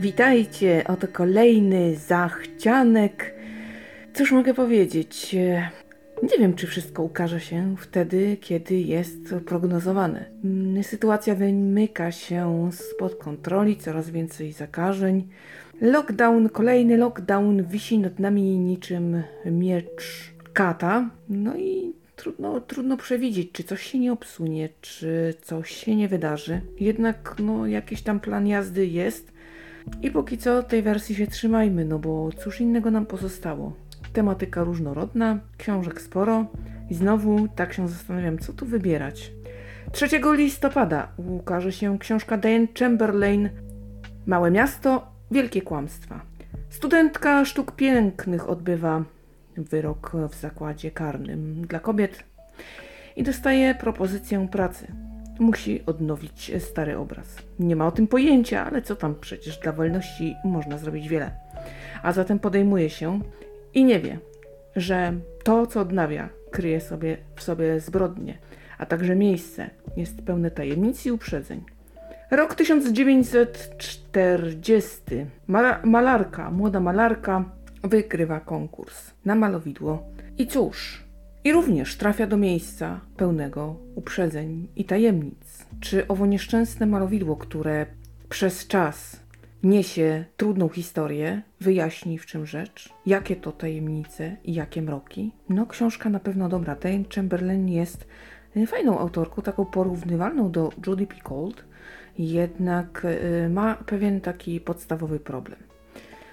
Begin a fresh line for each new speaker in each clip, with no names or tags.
Witajcie, oto kolejny zachcianek. Cóż mogę powiedzieć? Nie wiem, czy wszystko ukaże się wtedy, kiedy jest prognozowane. Mm, Sytuacja wymyka się spod kontroli, coraz więcej zakażeń. Lockdown, kolejny lockdown wisi nad nami niczym miecz kata. No i trudno, trudno przewidzieć, czy coś się nie obsunie, czy coś się nie wydarzy. Jednak no, jakiś tam plan jazdy jest. I póki co tej wersji się trzymajmy, no bo cóż innego nam pozostało. Tematyka różnorodna, książek sporo i znowu tak się zastanawiam, co tu wybierać. 3 listopada ukaże się książka Diane Chamberlain Małe miasto, wielkie kłamstwa. Studentka sztuk pięknych odbywa wyrok w zakładzie karnym dla kobiet i dostaje propozycję pracy. Musi odnowić stary obraz. Nie ma o tym pojęcia, ale co tam przecież dla wolności można zrobić wiele. A zatem podejmuje się i nie wie, że to, co odnawia, kryje sobie w sobie zbrodnie, a także miejsce jest pełne tajemnic i uprzedzeń. Rok 1940. Mala- malarka, młoda malarka wygrywa konkurs na malowidło. I cóż, i również trafia do miejsca pełnego uprzedzeń i tajemnic. Czy owo nieszczęsne malowidło, które przez czas niesie trudną historię, wyjaśni w czym rzecz, jakie to tajemnice i jakie mroki? No, książka na pewno dobra. Dane Chamberlain jest y, fajną autorką, taką porównywalną do Judy Picoult, jednak y, ma pewien taki podstawowy problem.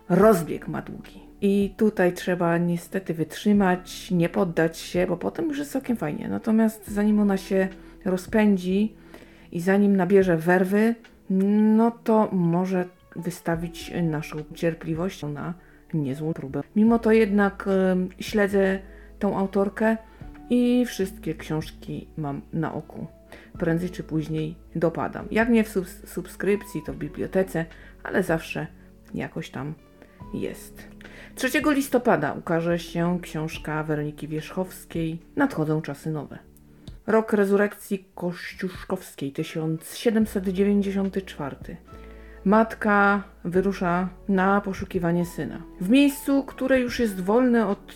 Rozbieg ma długi. I tutaj trzeba niestety wytrzymać, nie poddać się, bo potem już jest całkiem fajnie. Natomiast zanim ona się rozpędzi i zanim nabierze werwy, no to może wystawić naszą cierpliwość na niezłą próbę. Mimo to jednak śledzę tą autorkę i wszystkie książki mam na oku. Prędzej czy później dopadam. Jak nie w subs- subskrypcji, to w bibliotece, ale zawsze jakoś tam jest. 3 listopada ukaże się książka Weroniki Wierzchowskiej Nadchodzą czasy nowe. Rok rezurekcji kościuszkowskiej 1794. Matka wyrusza na poszukiwanie syna. W miejscu, które już jest wolne od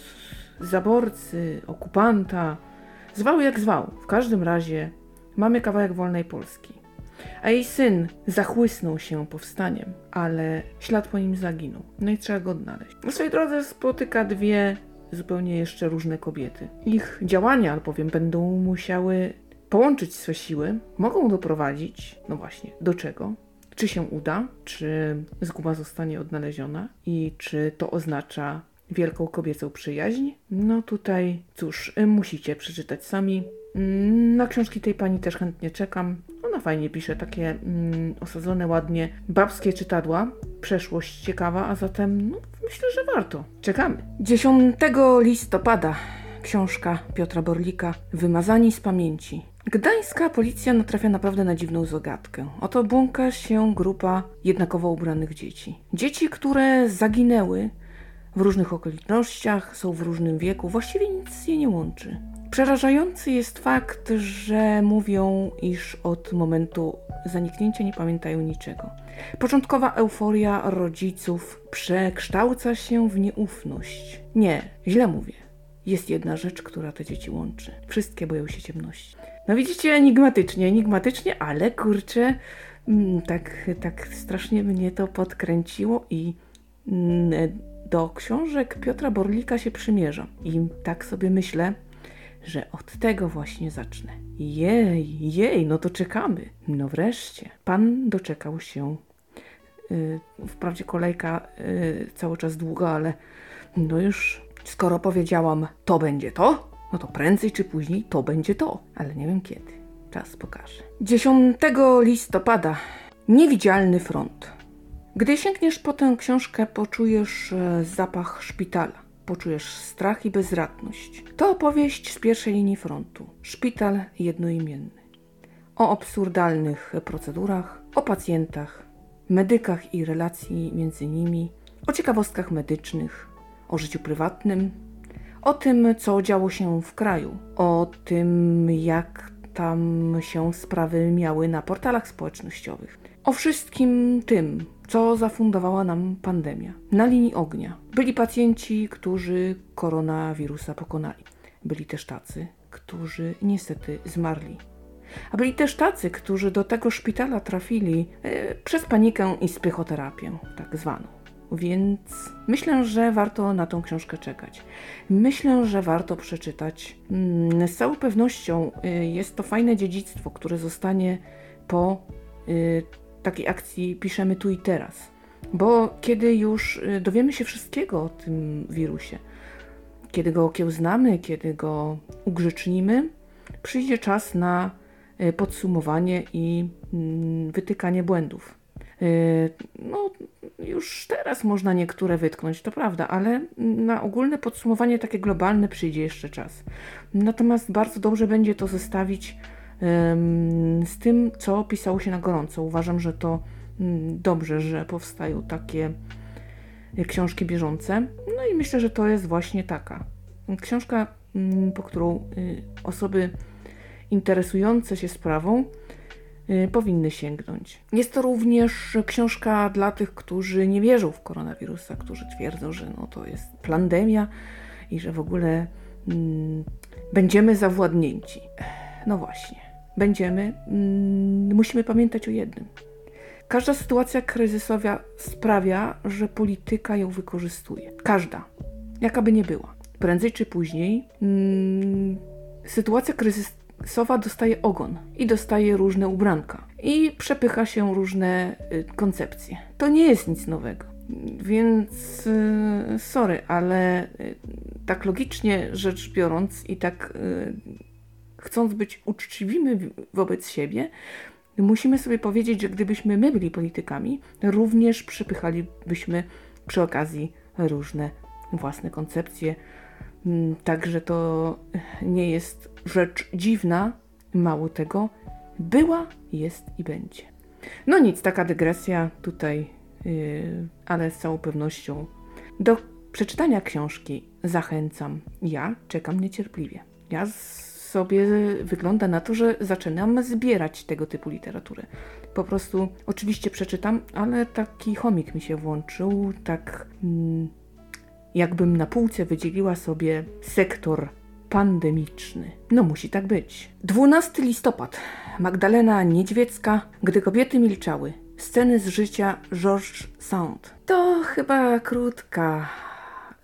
zaborcy, okupanta, zwał jak zwał. W każdym razie mamy kawałek wolnej Polski. A jej syn zachłysnął się powstaniem, ale ślad po nim zaginął. No i trzeba go odnaleźć. Na swojej drodze spotyka dwie zupełnie jeszcze różne kobiety. Ich działania albowiem będą musiały połączyć swe siły, mogą doprowadzić, no właśnie, do czego? Czy się uda, czy zguba zostanie odnaleziona i czy to oznacza wielką kobiecą przyjaźń? No tutaj, cóż, musicie przeczytać sami. Na książki tej pani też chętnie czekam. Ona fajnie pisze, takie mm, osadzone ładnie babskie czytadła. Przeszłość ciekawa, a zatem no, myślę, że warto. Czekamy. 10 listopada książka Piotra Borlika Wymazani z pamięci. Gdańska policja natrafia naprawdę na dziwną zagadkę. Oto błąka się grupa jednakowo ubranych dzieci. Dzieci, które zaginęły w różnych okolicznościach, są w różnym wieku, właściwie nic je nie łączy. Przerażający jest fakt, że mówią, iż od momentu zaniknięcia nie pamiętają niczego. Początkowa euforia rodziców przekształca się w nieufność. Nie, źle mówię. Jest jedna rzecz, która te dzieci łączy. Wszystkie boją się ciemności. No widzicie, enigmatycznie, enigmatycznie, ale kurczę, mm, tak, tak strasznie mnie to podkręciło i mm, do książek Piotra Borlika się przymierzam. I tak sobie myślę, że od tego właśnie zacznę. Jej, jej, no to czekamy. No wreszcie. Pan doczekał się. Yy, wprawdzie kolejka yy, cały czas długa, ale no już skoro powiedziałam to będzie to, no to prędzej czy później to będzie to, ale nie wiem kiedy. Czas pokaże. 10 listopada. Niewidzialny front. Gdy sięgniesz po tę książkę, poczujesz e, zapach szpitala. Poczujesz strach i bezradność. To opowieść z pierwszej linii frontu. Szpital jednoimienny. O absurdalnych procedurach, o pacjentach, medykach i relacji między nimi, o ciekawostkach medycznych, o życiu prywatnym, o tym, co działo się w kraju, o tym, jak tam się sprawy miały na portalach społecznościowych. O wszystkim tym, co zafundowała nam pandemia. Na linii ognia byli pacjenci, którzy koronawirusa pokonali. Byli też tacy, którzy niestety zmarli. A byli też tacy, którzy do tego szpitala trafili e, przez panikę i psychoterapię, tak zwaną. Więc myślę, że warto na tą książkę czekać. Myślę, że warto przeczytać. Mm, z całą pewnością y, jest to fajne dziedzictwo, które zostanie po y, takiej akcji Piszemy tu i teraz. Bo kiedy już y, dowiemy się wszystkiego o tym wirusie, kiedy go okiełznamy, kiedy go ugrzecznimy, przyjdzie czas na podsumowanie i mm, wytykanie błędów. No, już teraz można niektóre wytknąć, to prawda, ale na ogólne podsumowanie takie globalne przyjdzie jeszcze czas. Natomiast bardzo dobrze będzie to zestawić z tym, co pisało się na gorąco. Uważam, że to dobrze, że powstają takie książki bieżące. No i myślę, że to jest właśnie taka książka, um, po którą y, osoby interesujące się sprawą Y, powinny sięgnąć. Jest to również książka dla tych, którzy nie wierzą w koronawirusa, którzy twierdzą, że no to jest pandemia i że w ogóle mm, będziemy zawładnięci. No właśnie, będziemy. Mm, musimy pamiętać o jednym. Każda sytuacja kryzysowa sprawia, że polityka ją wykorzystuje. Każda, jaka by nie była. Prędzej czy później mm, sytuacja kryzysowa sowa dostaje ogon i dostaje różne ubranka i przepycha się różne y, koncepcje. To nie jest nic nowego. Więc y, sorry, ale y, tak logicznie rzecz biorąc i tak chcąc być uczciwymi wobec siebie, musimy sobie powiedzieć, że gdybyśmy my byli politykami, również przypychalibyśmy przy okazji różne własne koncepcje. Mm, także to nie jest rzecz dziwna, mało tego, była, jest i będzie. No nic, taka dygresja tutaj, yy, ale z całą pewnością do przeczytania książki zachęcam. Ja czekam niecierpliwie. Ja sobie wygląda na to, że zaczynam zbierać tego typu literaturę. Po prostu, oczywiście przeczytam, ale taki chomik mi się włączył, tak mm, jakbym na półce wydzieliła sobie sektor pandemiczny. No musi tak być. 12 listopad. Magdalena Niedźwiecka, gdy kobiety milczały. Sceny z życia Georges Sand. To chyba krótka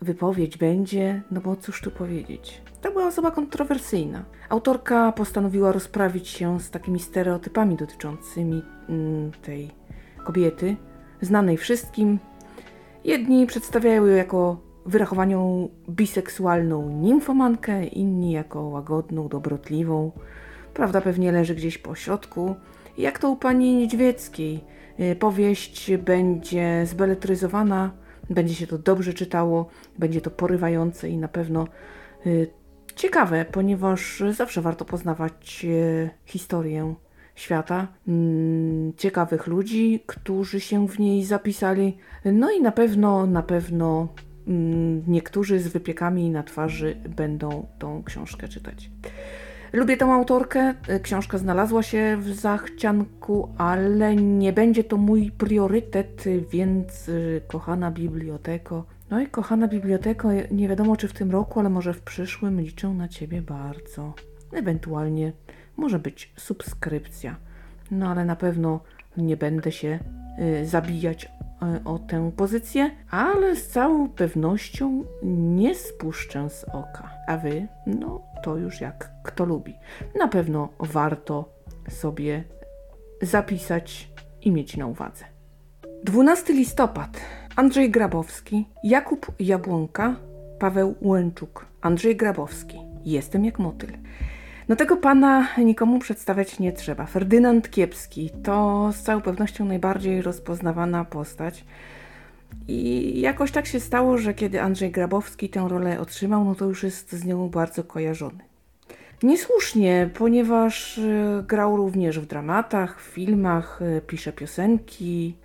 wypowiedź będzie, no bo cóż tu powiedzieć. To była osoba kontrowersyjna. Autorka postanowiła rozprawić się z takimi stereotypami dotyczącymi mm, tej kobiety, znanej wszystkim. Jedni przedstawiają ją jako wyrachowanią biseksualną nimfomankę, inni jako łagodną, dobrotliwą. Prawda pewnie leży gdzieś po środku. Jak to u pani Niedźwieckiej. Y, powieść będzie zbeletryzowana, będzie się to dobrze czytało, będzie to porywające i na pewno y, ciekawe, ponieważ zawsze warto poznawać y, historię świata, mm, ciekawych ludzi, którzy się w niej zapisali. No i na pewno, na pewno Mm, niektórzy z wypiekami na twarzy będą tą książkę czytać. Lubię tę autorkę. Książka znalazła się w zachcianku, ale nie będzie to mój priorytet, więc y, kochana biblioteko. No i kochana biblioteko, nie wiadomo czy w tym roku, ale może w przyszłym liczę na Ciebie bardzo. Ewentualnie może być subskrypcja. No ale na pewno nie będę się y, zabijać E, o tę pozycję, ale z całą pewnością nie spuszczę z oka. A wy, no to już jak kto lubi. Na pewno warto sobie zapisać i mieć na uwadze. 12 listopad. Andrzej Grabowski, Jakub Jabłonka, Paweł Łęczuk. Andrzej Grabowski. Jestem jak motyl. No tego pana nikomu przedstawiać nie trzeba. Ferdynand Kiepski to z całą pewnością najbardziej rozpoznawana postać. I jakoś tak się stało, że kiedy Andrzej Grabowski tę rolę otrzymał, no to już jest z nią bardzo kojarzony. Niesłusznie, ponieważ e, grał również w dramatach, w filmach, e, pisze piosenki,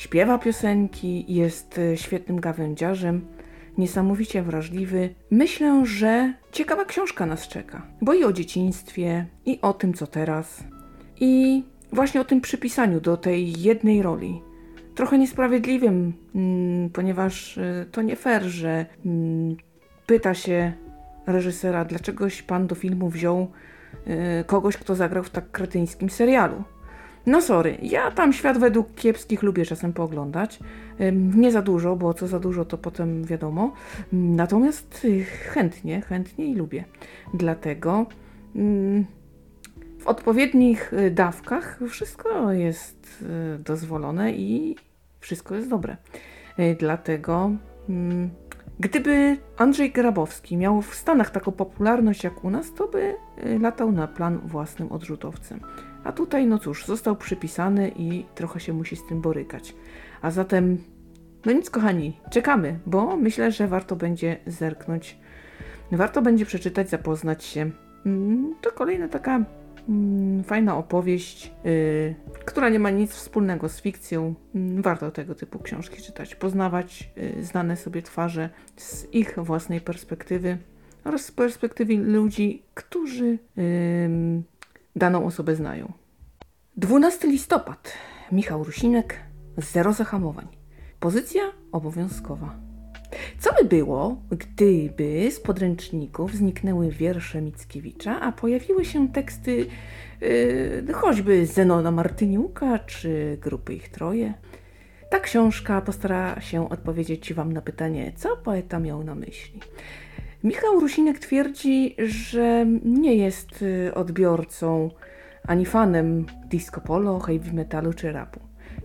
śpiewa piosenki, jest e, świetnym gawędziarzem niesamowicie wrażliwy. Myślę, że ciekawa książka nas czeka, bo i o dzieciństwie, i o tym, co teraz, i właśnie o tym przypisaniu do tej jednej roli. trochę niesprawiedliwym, mm, ponieważ y, to nie fair, że mm, pyta się reżysera, dlaczegoś pan do filmu wziął y, kogoś, kto zagrał w tak kretyńskim serialu. No sorry, ja tam świat według kiepskich lubię czasem pooglądać. Nie za dużo, bo co za dużo to potem wiadomo. Natomiast y, chętnie, chętnie i lubię. Dlatego mm, w odpowiednich y, dawkach wszystko jest y, dozwolone i wszystko jest dobre. Dlatego mm, gdyby Andrzej Grabowski miał w Stanach taką popularność jak u nas, to by latał na plan własnym odrzutowcem. A tutaj, no cóż, został przypisany i trochę się musi z tym borykać. A zatem, no nic, kochani, czekamy, bo myślę, że warto będzie zerknąć, warto będzie przeczytać, zapoznać się. Mm, to kolejna taka fajna opowieść, yy, która nie ma nic wspólnego z fikcją. Yy, warto tego typu książki czytać, poznawać yy, znane sobie twarze z ich własnej perspektywy oraz z perspektywy ludzi, którzy daną osobę znają. 12 listopad. Michał Rusinek. Zero zahamowań. Pozycja obowiązkowa. Co by było, gdyby z podręczników zniknęły wiersze Mickiewicza, a pojawiły się teksty yy, choćby Zenona Martyniuka czy grupy ich troje? Ta książka postara się odpowiedzieć Wam na pytanie, co poeta miał na myśli. Michał Rusinek twierdzi, że nie jest y, odbiorcą ani fanem disco polo, heavy metalu czy rapu.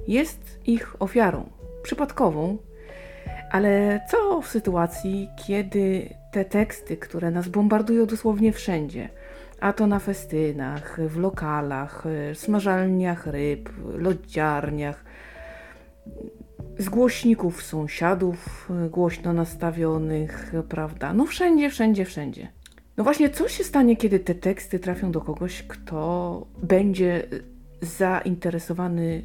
Jest ich ofiarą, przypadkową, ale co w sytuacji, kiedy te teksty, które nas bombardują dosłownie wszędzie, a to na festynach, w lokalach, smażalniach ryb, lodziarniach, z głośników sąsiadów głośno nastawionych, prawda? No wszędzie, wszędzie, wszędzie. No właśnie, co się stanie, kiedy te teksty trafią do kogoś, kto będzie zainteresowany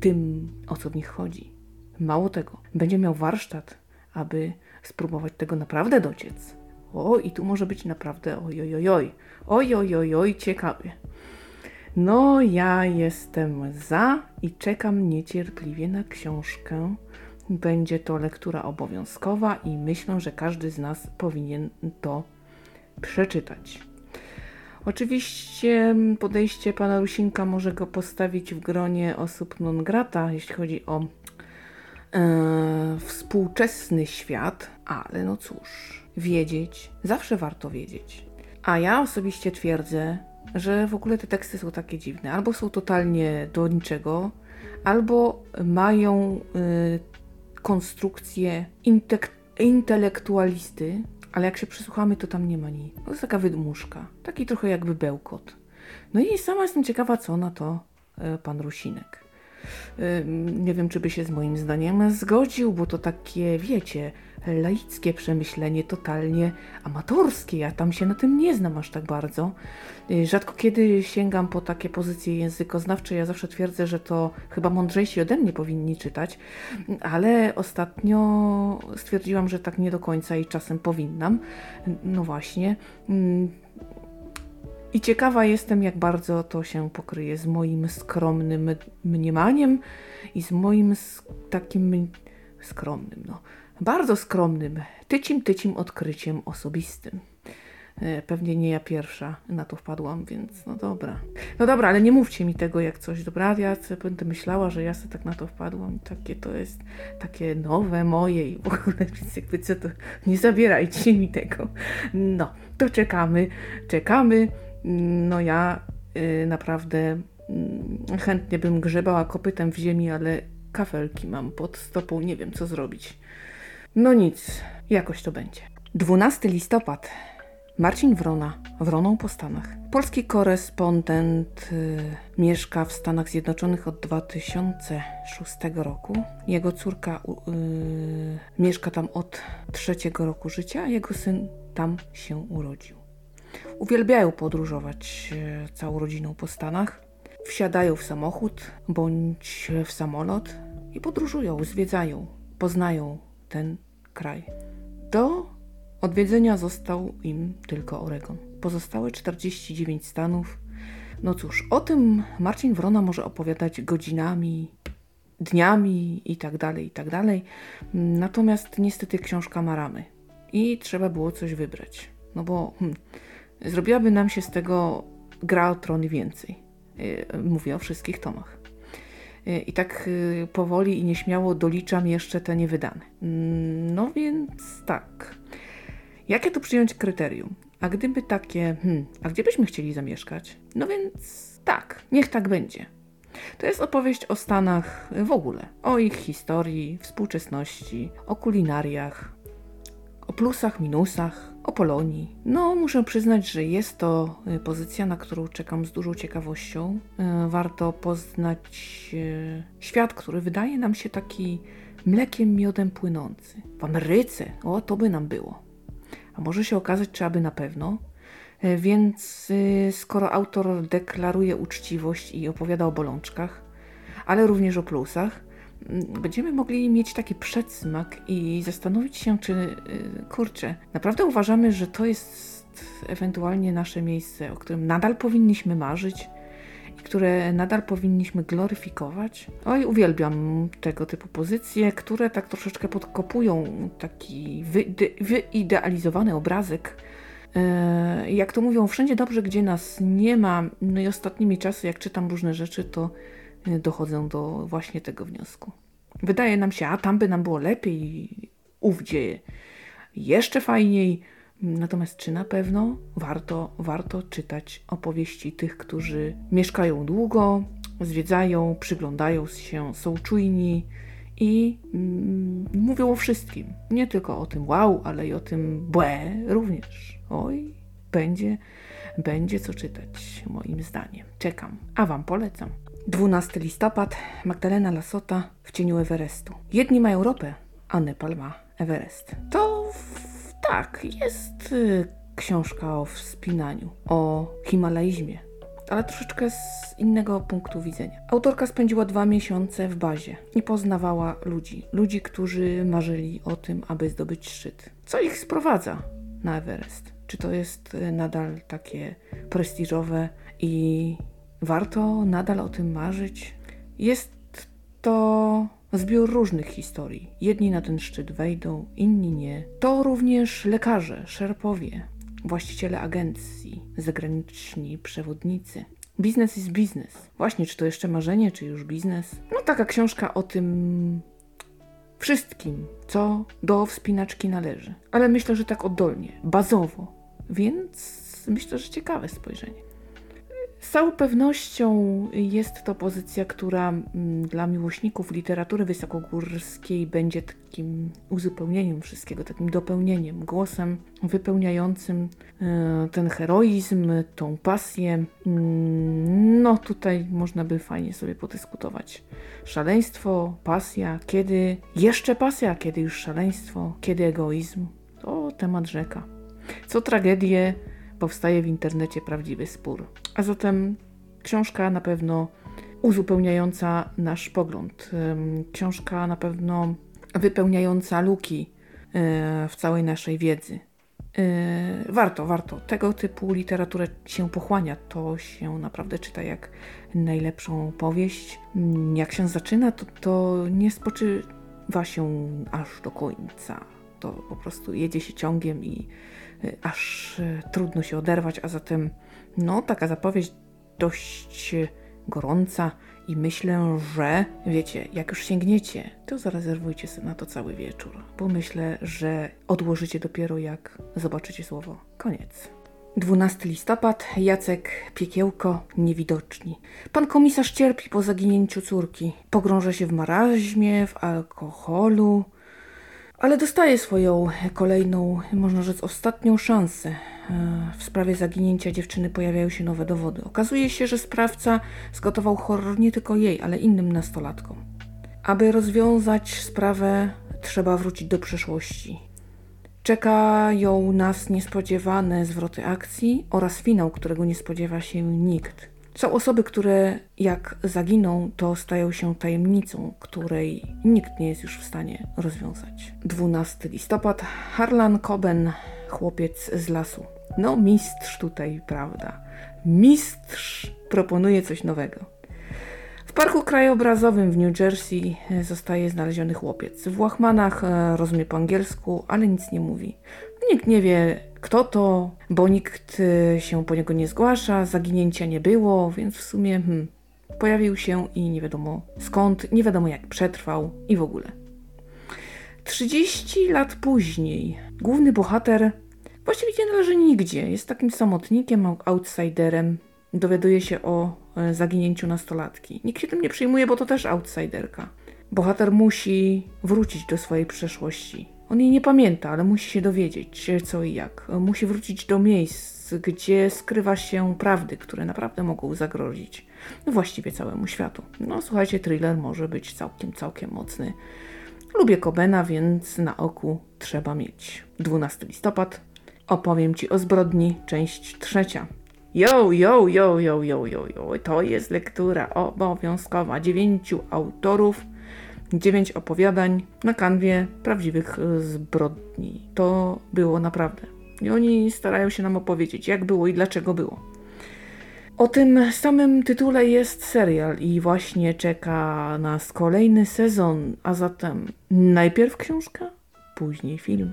tym, o co w nich chodzi? Mało tego, będzie miał warsztat, aby spróbować tego naprawdę dociec. O, i tu może być naprawdę oj, oj, oj, oj, oj, oj, oj, oj ciekawie. No, ja jestem za i czekam niecierpliwie na książkę. Będzie to lektura obowiązkowa i myślę, że każdy z nas powinien to przeczytać. Oczywiście podejście pana Rusinka może go postawić w gronie osób non grata, jeśli chodzi o e, współczesny świat, ale no cóż, wiedzieć, zawsze warto wiedzieć. A ja osobiście twierdzę, że w ogóle te teksty są takie dziwne. Albo są totalnie do niczego, albo mają y, konstrukcję intelektualisty, ale jak się przysłuchamy, to tam nie ma nic. To jest taka wydmuszka, taki trochę jakby bełkot. No i sama jestem ciekawa, co na to y, pan Rusinek. Nie wiem, czy by się z moim zdaniem zgodził, bo to takie, wiecie, laickie przemyślenie, totalnie amatorskie. Ja tam się na tym nie znam aż tak bardzo. Y, rzadko kiedy sięgam po takie pozycje językoznawcze. Ja zawsze twierdzę, że to chyba mądrzejsi ode mnie powinni czytać, ale ostatnio stwierdziłam, że tak nie do końca i czasem powinnam. No właśnie. I ciekawa jestem, jak bardzo to się pokryje z moim skromnym mniemaniem i z moim takim skromnym, no, bardzo skromnym, tycim, tycim odkryciem osobistym. E, pewnie nie ja pierwsza na to wpadłam, więc no dobra. No dobra, ale nie mówcie mi tego jak coś, dobra? Ja będę myślała, że ja sobie tak na to wpadłam. Takie to jest takie nowe, moje i w ogóle, więc jakby co to, nie zabierajcie mi tego. No, to czekamy, czekamy. No ja y, naprawdę y, chętnie bym grzebała kopytem w ziemi, ale kafelki mam pod stopą, nie wiem co zrobić. No nic, jakoś to będzie. 12 listopad. Marcin Wrona, Wroną po Stanach. Polski korespondent y, mieszka w Stanach Zjednoczonych od 2006 roku. Jego córka y, mieszka tam od trzeciego roku życia, a jego syn tam się urodził. Uwielbiają podróżować y, całą rodziną po Stanach. Wsiadają w samochód bądź w samolot i podróżują, zwiedzają, poznają ten kraj. Do odwiedzenia został im tylko Oregon. Pozostałe 49 stanów. No cóż, o tym Marcin Wrona może opowiadać godzinami dniami i tak dalej, i tak dalej. Natomiast niestety książka ma ramy i trzeba było coś wybrać. No bo hmm, zrobiłaby nam się z tego gra o trony więcej. E, mówię o wszystkich tomach. E, I tak e, powoli i nieśmiało doliczam jeszcze te niewydane. Mm, no więc tak. Jakie tu przyjąć kryterium? A gdyby takie, hmm, a gdzie byśmy chcieli zamieszkać? No więc tak, niech tak będzie. To jest opowieść o Stanach w ogóle, o ich historii, współczesności, o kulinariach, o plusach, minusach, o Polonii. No, muszę przyznać, że jest to y, pozycja, na którą czekam z dużą ciekawością. Y, warto poznać y, świat, który wydaje nam się taki mlekiem, miodem płynący. W Ameryce, o to by nam było. A może się okazać, czy aby na pewno, więc skoro autor deklaruje uczciwość i opowiada o bolączkach, ale również o plusach, będziemy mogli mieć taki przedsmak i zastanowić się, czy y, kurczę, naprawdę uważamy, że to jest ewentualnie nasze miejsce, o którym nadal powinniśmy marzyć i które nadal powinniśmy gloryfikować. Oj, uwielbiam tego typu pozycje, które tak troszeczkę podkopują taki wyidealizowany obrazek E, jak to mówią, wszędzie dobrze, gdzie nas nie ma. No i ostatnimi czasy, jak czytam różne rzeczy, to dochodzę do właśnie tego wniosku. Wydaje nam się, a tam by nam było lepiej, ówdzie jeszcze fajniej. Natomiast czy na pewno warto, warto czytać opowieści tych, którzy mieszkają długo, zwiedzają, przyglądają się, są czujni, i mm, mówią o wszystkim. Nie tylko o tym wow, ale i o tym błe również. Oj, będzie, będzie co czytać, moim zdaniem. Czekam, a Wam polecam. 12 listopad, Magdalena Lasota w cieniu Everestu. Jedni mają ropę, a Nepal ma Everest. To tak, jest y, książka o wspinaniu, o himalaizmie, ale troszeczkę z innego punktu widzenia. Autorka spędziła dwa miesiące w bazie i poznawała ludzi. Ludzi, którzy marzyli o tym, aby zdobyć szczyt. Co ich sprowadza na Everest? Czy to jest y, nadal takie prestiżowe i warto nadal o tym marzyć? Jest to zbiór różnych historii. Jedni na ten szczyt wejdą, inni nie. To również lekarze, szerpowie, właściciele agencji, zagraniczni przewodnicy. Biznes jest biznes. Właśnie, czy to jeszcze marzenie, czy już biznes? No taka książka o tym wszystkim, co do wspinaczki należy. Ale myślę, że tak oddolnie, bazowo. Więc myślę, że ciekawe spojrzenie. Z całą pewnością jest to pozycja, która mm, dla miłośników literatury wysokogórskiej będzie takim uzupełnieniem wszystkiego, takim dopełnieniem, głosem wypełniającym e, ten heroizm, tą pasję. Mm, no tutaj można by fajnie sobie podyskutować. Szaleństwo, pasja, kiedy jeszcze pasja, kiedy już szaleństwo, kiedy egoizm. To temat rzeka. Co tragedię powstaje w internecie prawdziwy spór. A zatem książka na pewno uzupełniająca nasz pogląd. Książka na pewno wypełniająca luki e, w całej naszej wiedzy. E, warto, warto. Tego typu literaturę się pochłania. To się naprawdę czyta jak najlepszą powieść. Jak się zaczyna, to, to nie spoczywa się aż do końca. To po prostu jedzie się ciągiem i aż y, trudno się oderwać, a zatem no taka zapowiedź dość gorąca i myślę, że wiecie, jak już sięgniecie, to zarezerwujcie sobie na to cały wieczór, bo myślę, że odłożycie dopiero jak zobaczycie słowo koniec. 12 listopad, Jacek Piekiełko, niewidoczni. Pan komisarz cierpi po zaginięciu córki. Pogrąża się w maraźmie, w alkoholu, ale dostaje swoją kolejną, można rzec, ostatnią szansę. E, w sprawie zaginięcia dziewczyny pojawiają się nowe dowody. Okazuje się, że sprawca zgotował horror nie tylko jej, ale innym nastolatkom. Aby rozwiązać sprawę, trzeba wrócić do przeszłości. Czekają nas niespodziewane zwroty akcji oraz finał, którego nie spodziewa się nikt. Są osoby, które jak zaginą, to stają się tajemnicą, której nikt nie jest już w stanie rozwiązać. 12 listopad. Harlan Coben, chłopiec z lasu. No, mistrz tutaj, prawda? Mistrz proponuje coś nowego. W parku krajobrazowym w New Jersey zostaje znaleziony chłopiec. W łachmanach e, rozumie po angielsku, ale nic nie mówi. Nikt nie wie, kto to, bo nikt e, się po niego nie zgłasza, zaginięcia nie było, więc w sumie hmm, pojawił się i nie wiadomo skąd, nie wiadomo jak przetrwał i w ogóle. 30 lat później główny bohater właściwie nie należy nigdzie. Jest takim samotnikiem, outsiderem. Dowiaduje się o e, zaginięciu nastolatki. Nikt się tym nie przyjmuje, bo to też outsiderka. Bohater musi wrócić do swojej przeszłości. On jej nie pamięta, ale musi się dowiedzieć co i jak. Musi wrócić do miejsc, gdzie skrywa się prawdy, które naprawdę mogą zagrozić właściwie całemu światu. No słuchajcie, thriller może być całkiem, całkiem mocny. Lubię Kobena, więc na oku trzeba mieć. 12 listopad. Opowiem Ci o zbrodni, część trzecia. Yo, yo, yo, yo, yo, yo, yo. To jest lektura obowiązkowa. Dziewięciu autorów, dziewięć opowiadań na kanwie prawdziwych e, zbrodni. To było naprawdę. I oni starają się nam opowiedzieć, jak było i dlaczego było. O tym samym tytule jest serial i właśnie czeka nas kolejny sezon, a zatem najpierw książka, później film.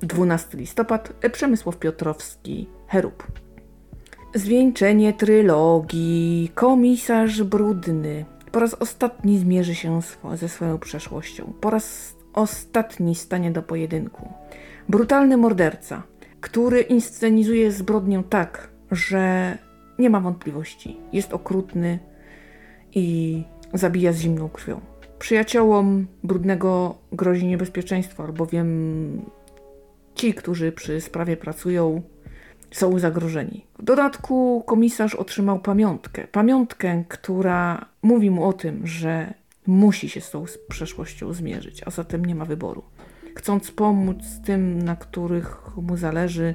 12 listopad, Przemysław Piotrowski, Herub. Zwieńczenie trylogii. Komisarz Brudny. Po raz ostatni zmierzy się ze swoją przeszłością. Po raz ostatni stanie do pojedynku. Brutalny morderca, który inscenizuje zbrodnię tak, że nie ma wątpliwości. Jest okrutny i zabija z zimną krwią. Przyjaciołom brudnego grozi niebezpieczeństwo, albowiem ci, którzy przy sprawie pracują, są zagrożeni. W dodatku komisarz otrzymał pamiątkę. Pamiątkę, która mówi mu o tym, że musi się z tą przeszłością zmierzyć, a zatem nie ma wyboru. Chcąc pomóc tym, na których mu zależy,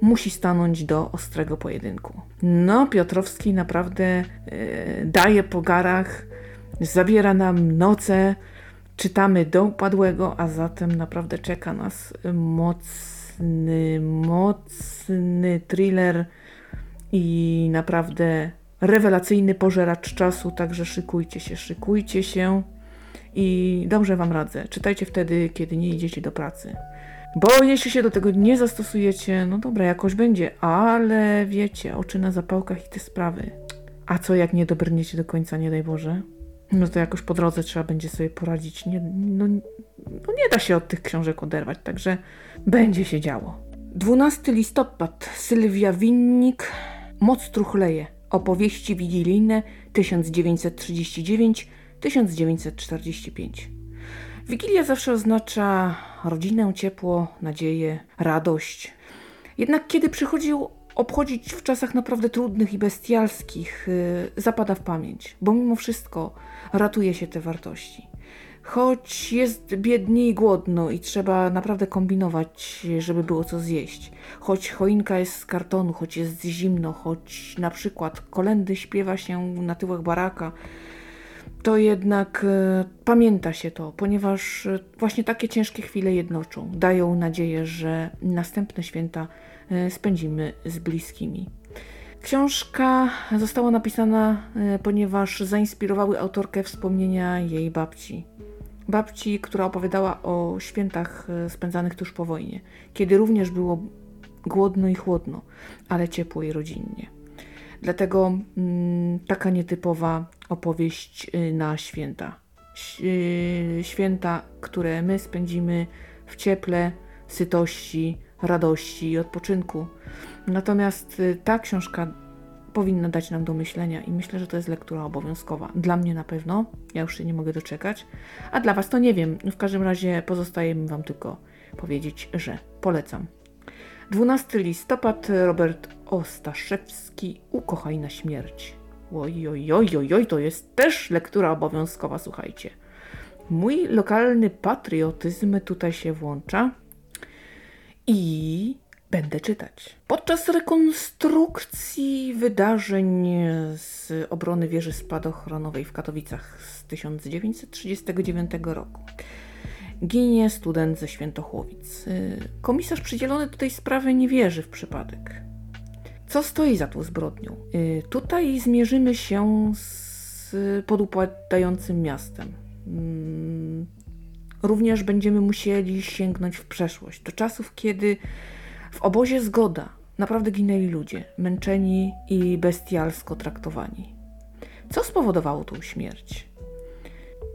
musi stanąć do ostrego pojedynku. No, Piotrowski naprawdę yy, daje po garach, zabiera nam noce, czytamy do upadłego, a zatem naprawdę czeka nas mocny, mocny thriller i naprawdę rewelacyjny pożeracz czasu, także szykujcie się, szykujcie się i dobrze Wam radzę. Czytajcie wtedy, kiedy nie idziecie do pracy. Bo jeśli się do tego nie zastosujecie, no dobra, jakoś będzie, ale wiecie, oczy na zapałkach i te sprawy. A co jak nie dobrniecie do końca, nie daj Boże? No to jakoś po drodze trzeba będzie sobie poradzić. Nie, no, no nie da się od tych książek oderwać, także będzie się działo. 12 listopad, Sylwia Winnik, Moc truchleje. Opowieści wigilijne 1939-1945. Wigilia zawsze oznacza rodzinę, ciepło, nadzieję, radość. Jednak kiedy przychodzi obchodzić w czasach naprawdę trudnych i bestialskich, yy, zapada w pamięć, bo mimo wszystko ratuje się te wartości. Choć jest biednie i głodno i trzeba naprawdę kombinować, żeby było co zjeść. Choć choinka jest z kartonu, choć jest zimno, choć na przykład kolendy śpiewa się na tyłach baraka, to jednak e, pamięta się to, ponieważ e, właśnie takie ciężkie chwile jednoczą, dają nadzieję, że następne święta e, spędzimy z bliskimi. Książka została napisana, ponieważ zainspirowały autorkę wspomnienia jej babci. Babci, która opowiadała o świętach spędzanych tuż po wojnie, kiedy również było głodno i chłodno, ale ciepło i rodzinnie. Dlatego mm, taka nietypowa opowieść y, na święta. Y, święta, które my spędzimy w cieple, sytości, radości i odpoczynku. Natomiast ta książka powinna dać nam do myślenia i myślę, że to jest lektura obowiązkowa. Dla mnie na pewno, ja już się nie mogę doczekać, a dla Was to nie wiem. W każdym razie pozostaje mi Wam tylko powiedzieć, że polecam. 12 listopad Robert Ostaszewski Ukochaj na śmierć. Oj, to jest też lektura obowiązkowa, słuchajcie. Mój lokalny patriotyzm tutaj się włącza i będę czytać. Podczas rekonstrukcji wydarzeń z obrony wieży spadochronowej w Katowicach z 1939 roku ginie student ze Świętochłowic. Komisarz przydzielony do tej sprawy nie wierzy w przypadek. Co stoi za tą zbrodnią? Y, tutaj zmierzymy się z z podupadającym miastem. Mm, również będziemy musieli sięgnąć w przeszłość, do czasów, kiedy w obozie zgoda naprawdę ginęli ludzie, męczeni i bestialsko traktowani. Co spowodowało tą śmierć?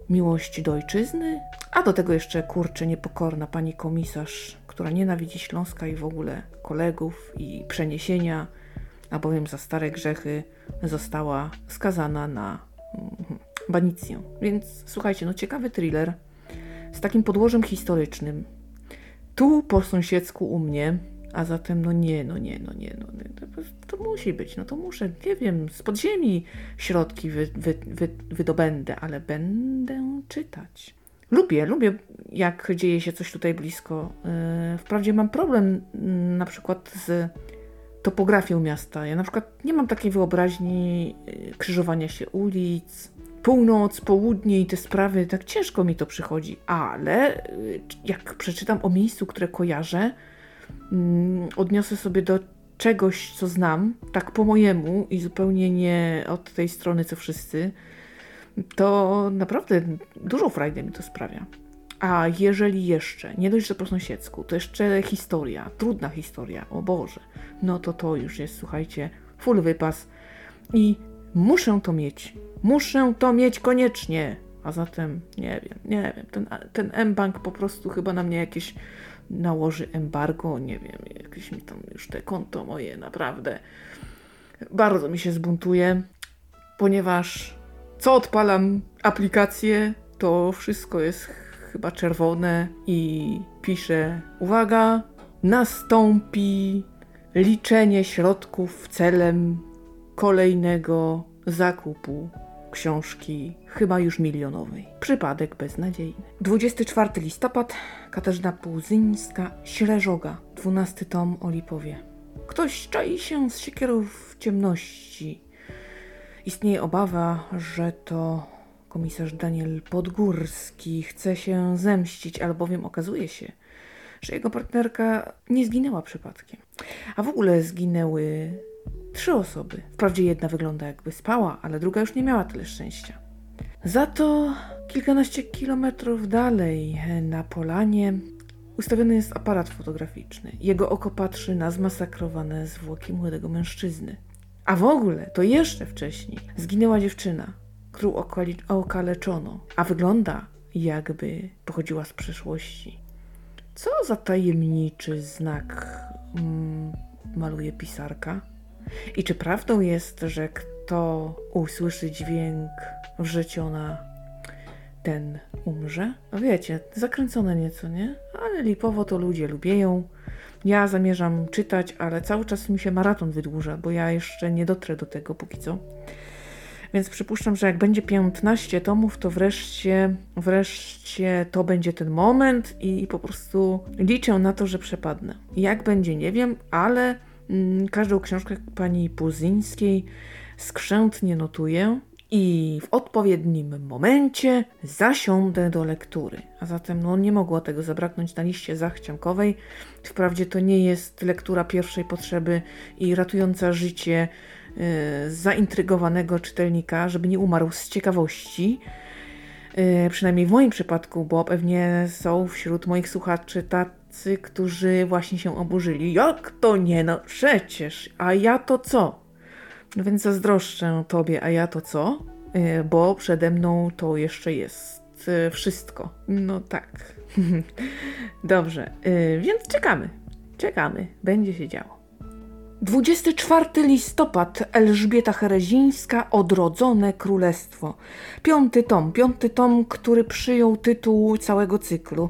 Miłość do ojczyzny? A do tego jeszcze kurczę niepokorna pani komisarz, która nienawidzi Śląska i w ogóle kolegów i przeniesienia, a bowiem za stare grzechy została skazana na mm, banicję. Więc słuchajcie, no ciekawy thriller z takim podłożem historycznym. Tu po sąsiedzku u mnie a zatem, no nie, no nie, no nie, no nie to, musi być, no to muszę, nie wiem, z podziemi środki wy, wy, wy, wydobędę, ale będę czytać. Lubię, lubię, jak dzieje się coś tutaj blisko. Yy, wprawdzie mam problem yy, na przykład z topografią miasta. Ja na przykład nie mam takiej wyobraźni yy, krzyżowania się ulic, północ, południe i te sprawy, tak ciężko mi to przychodzi, ale jak przeczytam o miejscu, które kojarzę, odniosę sobie do czegoś, co znam, tak po mojemu i zupełnie nie od tej strony, co wszyscy, to naprawdę dużo frajdy mi to sprawia. A jeżeli jeszcze, nie dość, że po sąsiedzku, to jeszcze historia, trudna historia, o Boże, no to to już jest, słuchajcie, full wypas i muszę to mieć. Muszę to mieć koniecznie. A zatem, nie wiem, nie wiem, ten, ten M-Bank po prostu chyba na mnie jakieś nałoży embargo, nie wiem, jakieś mi tam już te konto moje naprawdę. Bardzo mi się zbuntuje, ponieważ co odpalam aplikację, to wszystko jest chyba czerwone i pisze uwaga, nastąpi liczenie środków celem kolejnego zakupu książki, chyba już milionowej. Przypadek beznadziejny. 24 listopad, Katarzyna Puzyńska, Śreżoga, 12 tom o Lipowie. Ktoś czai się z siekierą w ciemności. Istnieje obawa, że to komisarz Daniel Podgórski chce się zemścić, albowiem okazuje się, że jego partnerka nie zginęła przypadkiem. A w ogóle zginęły Trzy osoby. Wprawdzie jedna wygląda jakby spała, ale druga już nie miała tyle szczęścia. Za to kilkanaście kilometrów dalej, na polanie, ustawiony jest aparat fotograficzny. Jego oko patrzy na zmasakrowane zwłoki młodego mężczyzny. A w ogóle, to jeszcze wcześniej, zginęła dziewczyna, którą okaleczono, a wygląda jakby pochodziła z przeszłości. Co za tajemniczy znak mm, maluje pisarka? I czy prawdą jest, że kto usłyszy dźwięk wrzeciona, ten umrze? No wiecie, zakręcone nieco, nie? Ale lipowo to ludzie lubią. Ja zamierzam czytać, ale cały czas mi się maraton wydłuża, bo ja jeszcze nie dotrę do tego póki co. Więc przypuszczam, że jak będzie 15 tomów, to wreszcie, wreszcie to będzie ten moment i po prostu liczę na to, że przepadnę. Jak będzie, nie wiem, ale każdą książkę pani Puzyńskiej skrzętnie notuję i w odpowiednim momencie zasiądę do lektury. A zatem no, nie mogło tego zabraknąć na liście zachciankowej. Wprawdzie to nie jest lektura pierwszej potrzeby i ratująca życie yy, zaintrygowanego czytelnika, żeby nie umarł z ciekawości. Yy, przynajmniej w moim przypadku, bo pewnie są wśród moich słuchaczy tacy, tacy, którzy właśnie się oburzyli. Jak to nie? No przecież, a ja to co? No więc zazdroszczę tobie, a ja to co? Y, bo przede mną to jeszcze jest y, wszystko. No tak. Dobrze, y, więc czekamy. Czekamy. Będzie się działo. 24 listopad Elżbieta Herezińska Odrodzone Królestwo. Piąty tom, piąty tom, który przyjął tytuł całego cyklu.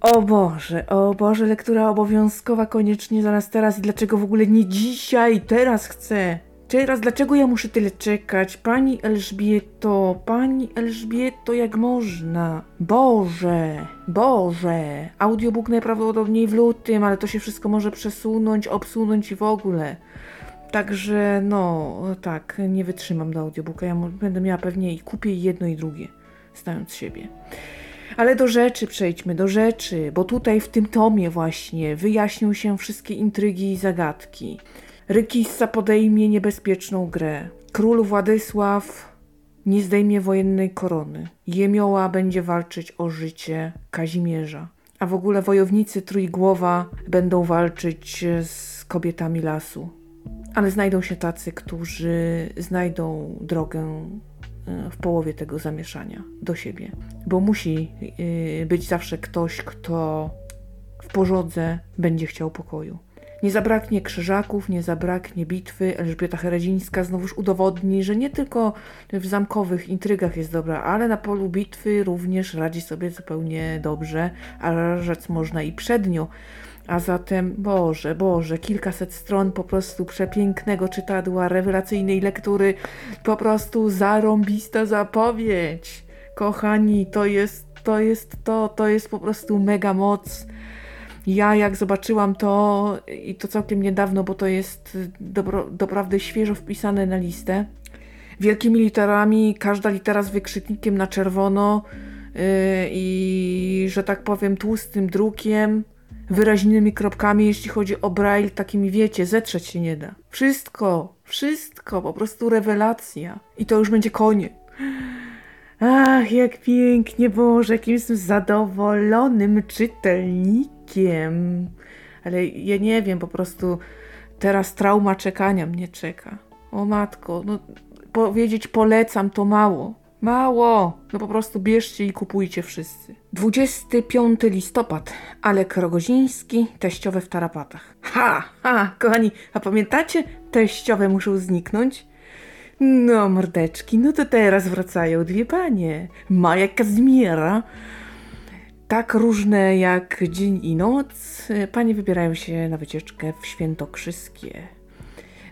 O Boże, o Boże, lektura obowiązkowa koniecznie zaraz teraz i dlaczego w ogóle nie dzisiaj, teraz chcę. Teraz, dlaczego ja muszę tyle czekać? Pani Elżbieto, pani Elżbieto, jak można? Boże, Boże. Audiobook najprawdopodobniej w lutym, ale to się wszystko może przesunąć, obsunąć i w ogóle. Także, no, tak, nie wytrzymam do audiobooka. Ja będę miała pewnie i kupię jedno i drugie, znając siebie. Ale do rzeczy przejdźmy, do rzeczy, bo tutaj w tym tomie właśnie wyjaśnią się wszystkie intrygi i zagadki. Rykissa podejmie niebezpieczną grę. Król Władysław nie zdejmie wojennej korony. Jemioła będzie walczyć o życie Kazimierza. A w ogóle wojownicy Trójgłowa będą walczyć z kobietami lasu. Ale znajdą się tacy, którzy znajdą drogę w połowie tego zamieszania do siebie. Bo musi y, być zawsze ktoś, kto w porządze będzie chciał pokoju. Nie zabraknie krzyżaków, nie zabraknie bitwy. Elżbieta Heredzińska znowuż udowodni, że nie tylko w zamkowych intrygach jest dobra, ale na polu bitwy również radzi sobie zupełnie dobrze, a rzec można i przednio. A zatem, Boże, Boże, kilkaset stron po prostu przepięknego czytadła, rewelacyjnej lektury, po prostu zarąbista zapowiedź. Kochani, to jest, to jest to, to jest po prostu mega moc. Ja jak zobaczyłam to, i to całkiem niedawno, bo to jest dobro, doprawdy świeżo wpisane na listę, wielkimi literami, każda litera z wykrzyknikiem na czerwono yy, i, że tak powiem, tłustym drukiem, wyraźnymi kropkami, jeśli chodzi o braille, takimi wiecie, zetrzeć się nie da. Wszystko, wszystko, po prostu rewelacja. I to już będzie koniec. Ach, jak pięknie, Boże, jakim jestem zadowolonym czytelnikiem. Ale ja nie wiem, po prostu teraz trauma czekania mnie czeka. O matko, no powiedzieć polecam to mało. Mało! No po prostu bierzcie i kupujcie wszyscy. 25 listopad. Alek Rogoziński, teściowe w tarapatach. Ha! Ha! Kochani, a pamiętacie? Teściowe muszą zniknąć? No, mordeczki, no to teraz wracają dwie panie. Maja Kazimiera. Tak różne jak dzień i noc, panie wybierają się na wycieczkę w Świętokrzyskie.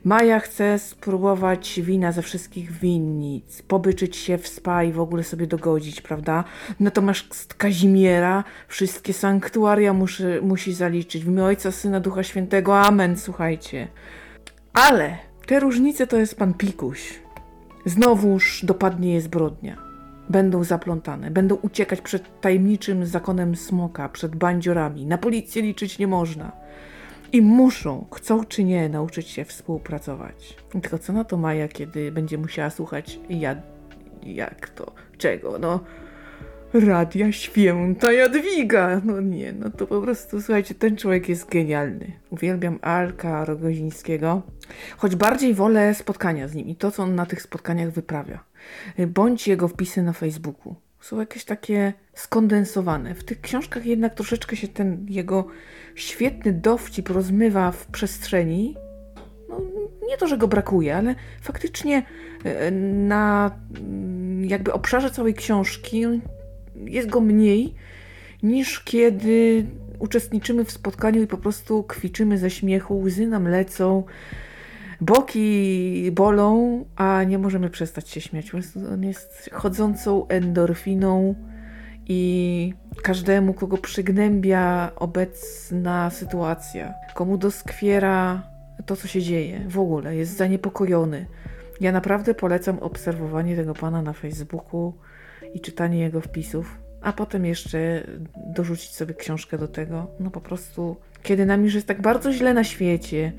Maja chce spróbować wina ze wszystkich winnic, pobyczyć się w spa i w ogóle sobie dogodzić, prawda? Natomiast Kazimiera wszystkie sanktuaria muszy, musi zaliczyć. W imię Ojca, Syna, Ducha Świętego. Amen, słuchajcie. Ale te różnice to jest pan Pikuś. Znowuż dopadnie je zbrodnia. Będą zaplątane, będą uciekać przed tajemniczym zakonem smoka, przed bandziorami. Na policję liczyć nie można. I muszą, chcą czy nie, nauczyć się współpracować. Tylko co na to Maja, kiedy będzie musiała słuchać ja, jak to, czego, no Radia Święta Jadwiga. No nie, no to po prostu, słuchajcie, ten człowiek jest genialny. Uwielbiam Alka Rogozińskiego, choć bardziej wolę spotkania z nim i to, co on na tych spotkaniach wyprawia. Bądź jego wpisy na Facebooku. Są jakieś takie skondensowane. W tych książkach jednak troszeczkę się ten jego świetny dowcip rozmywa w przestrzeni. No, nie to, że go brakuje, ale faktycznie e, na mm, jakby obszarze całej książki jest go mniej niż kiedy uczestniczymy w spotkaniu i po prostu kwiczymy ze śmiechu, łzy nam lecą, boki bolą, a nie możemy przestać się śmiać. On jest chodzącą endorfiną i każdemu, kogo przygnębia obecna sytuacja, komu doskwiera to, co się dzieje w ogóle, jest zaniepokojony. Ja naprawdę polecam obserwowanie tego pana na Facebooku i czytanie jego wpisów, a potem jeszcze dorzucić sobie książkę do tego. No po prostu, kiedy nam już jest tak bardzo źle na świecie,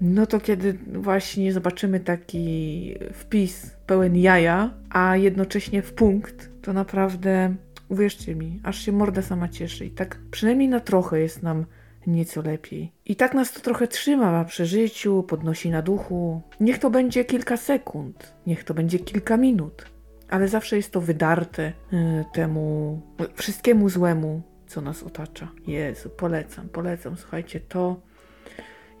no to kiedy właśnie zobaczymy taki wpis pełen jaja, a jednocześnie w punkt, to naprawdę Uwierzcie mi, aż się morda sama cieszy i tak przynajmniej na trochę jest nam nieco lepiej. I tak nas to trochę trzyma przy życiu, podnosi na duchu. Niech to będzie kilka sekund, niech to będzie kilka minut, ale zawsze jest to wydarte y, temu wszystkiemu złemu, co nas otacza. Jezu, polecam, polecam, słuchajcie, to...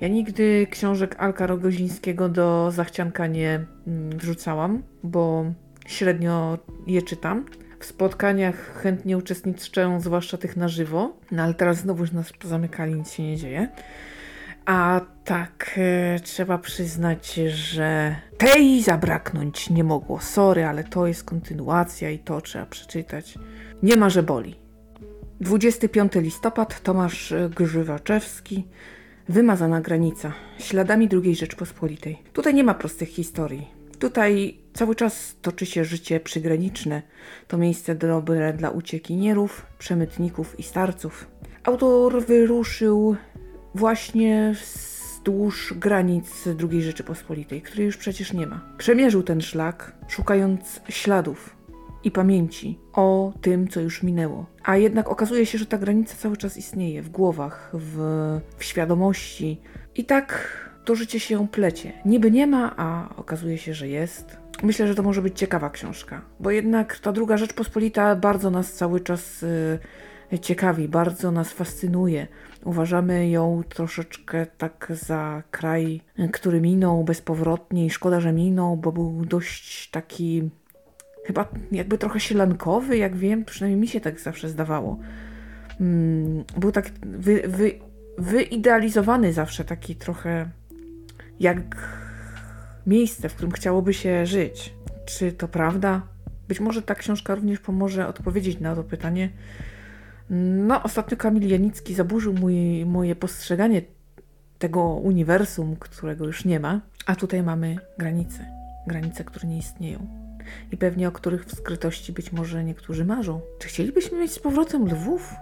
Ja nigdy książek Alka Rogozińskiego do zachcianka nie mm, wrzucałam, bo średnio je czytam. W spotkaniach chętnie uczestniczę, zwłaszcza tych na żywo, no ale teraz znowu nas zamykali, nic się nie dzieje. A tak, e, trzeba przyznać, że tej zabraknąć nie mogło. Sorry, ale to jest kontynuacja i to trzeba przeczytać. Nie ma, że boli. 25 listopad, Tomasz Grzywaczewski, Wymazana granica, śladami II Rzeczpospolitej. Tutaj nie ma prostych historii. Tutaj cały czas toczy się życie przygraniczne. To miejsce dobre dla uciekinierów, przemytników i starców. Autor wyruszył właśnie wzdłuż granic II Rzeczypospolitej, której już przecież nie ma. Przemierzył ten szlak, szukając śladów i pamięci o tym, co już minęło. A jednak okazuje się, że ta granica cały czas istnieje w głowach, w, w świadomości. I tak to życie się plecie. Niby nie ma, a okazuje się, że jest. Myślę, że to może być ciekawa książka, bo jednak ta druga Rzeczpospolita bardzo nas cały czas y, ciekawi, bardzo nas fascynuje. Uważamy ją troszeczkę tak za kraj, który minął bezpowrotnie i szkoda, że minął, bo był dość taki chyba jakby trochę sielankowy, jak wiem, przynajmniej mi się tak zawsze zdawało. Mm, był tak wy, wy, wyidealizowany zawsze taki trochę jak miejsce, w którym chciałoby się żyć. Czy to prawda? Być może ta książka również pomoże odpowiedzieć na to pytanie. No, ostatnio Kamil Janicki zaburzył mój, moje postrzeganie tego uniwersum, którego już nie ma, a tutaj mamy granice. Granice, które nie istnieją i pewnie o których w skrytości być może niektórzy marzą. Czy chcielibyśmy mieć z powrotem lwów?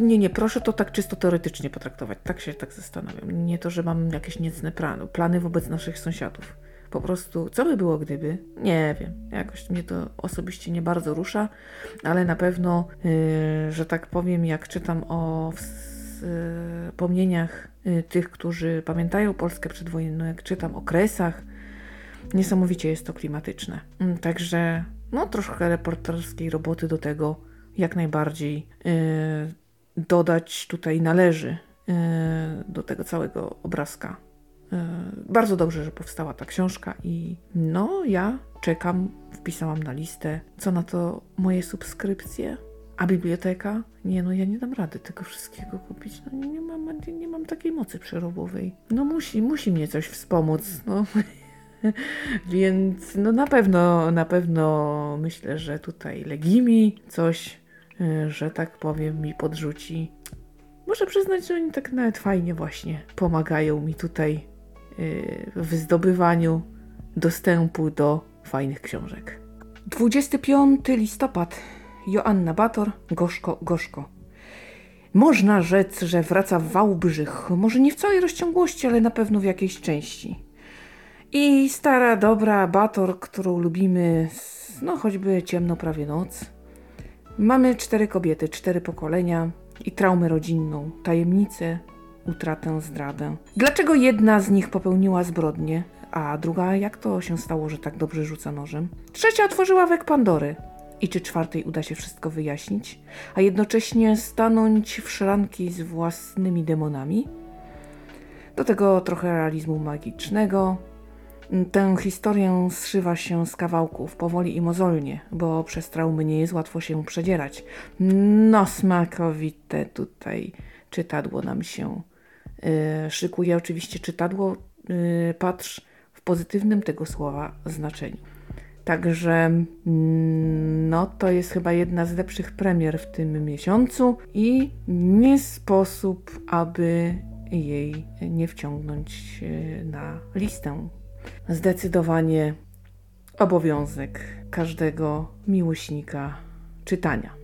Nie, nie, proszę to tak czysto teoretycznie potraktować. Tak się tak zastanawiam. Nie to, że mam jakieś niecne plany, plany wobec naszych sąsiadów. Po prostu, co by było gdyby? Nie wiem. Jakoś mnie to osobiście nie bardzo rusza, ale na pewno, yy, że tak powiem, jak czytam o wspomnieniach yy, tych, którzy pamiętają Polskę przedwojenną, jak czytam o kresach, Niesamowicie jest to klimatyczne. Mm, także no troszkę reporterskiej roboty do tego jak najbardziej yy, dodać tutaj należy yy, do tego całego obrazka. Yy, bardzo dobrze, że powstała ta książka i no ja czekam, wpisałam na listę. Co na to moje subskrypcje? A biblioteka? Nie, no ja nie dam rady tego wszystkiego kupić. No nie, nie mam, nie, nie mam takiej mocy przerobowej. No musi, musi mnie coś wspomóc. No. Więc no na pewno, na pewno myślę, że tutaj Legimi coś, e, że tak powiem, mi podrzuci. Muszę przyznać, że oni tak nawet fajnie właśnie pomagają mi tutaj e, w zdobywaniu dostępu do fajnych książek. 25 listopad. Joanna Bator, Gorzko, Gorzko. Można rzec, że wraca w Wałbrzych. Może nie w całej rozciągłości, ale na pewno w jakiejś części. I stara, dobra Bator, którą lubimy, no choćby ciemno prawie noc. Mamy cztery kobiety, cztery pokolenia i traumę rodzinną, tajemnicę, utratę, zdradę. Dlaczego jedna z nich popełniła zbrodnię, a druga jak to się stało, że tak dobrze rzuca nożem? Trzecia otworzyła wek Pandory. I czy czwartej uda się wszystko wyjaśnić, a jednocześnie stanąć w szranki z własnymi demonami? Do tego trochę realizmu magicznego, Tę historię zszywa się z kawałków, powoli i mozolnie, bo przez traumy nie jest łatwo się przedzierać. No, smakowite tutaj czytadło nam się yy, szykuje. Oczywiście czytadło, yy, patrz w pozytywnym tego słowa znaczeniu. Także mm, no, to jest chyba jedna z lepszych premier w tym miesiącu i nie sposób, aby jej nie wciągnąć y, na listę zdecydowanie obowiązek każdego miłośnika czytania.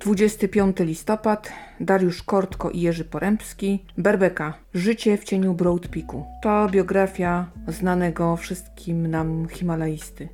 25 listopad, Dariusz Kortko i Jerzy Porębski, Berbeka, Życie w cieniu Broad Peaku. To biografia znanego wszystkim nam Himalajsty,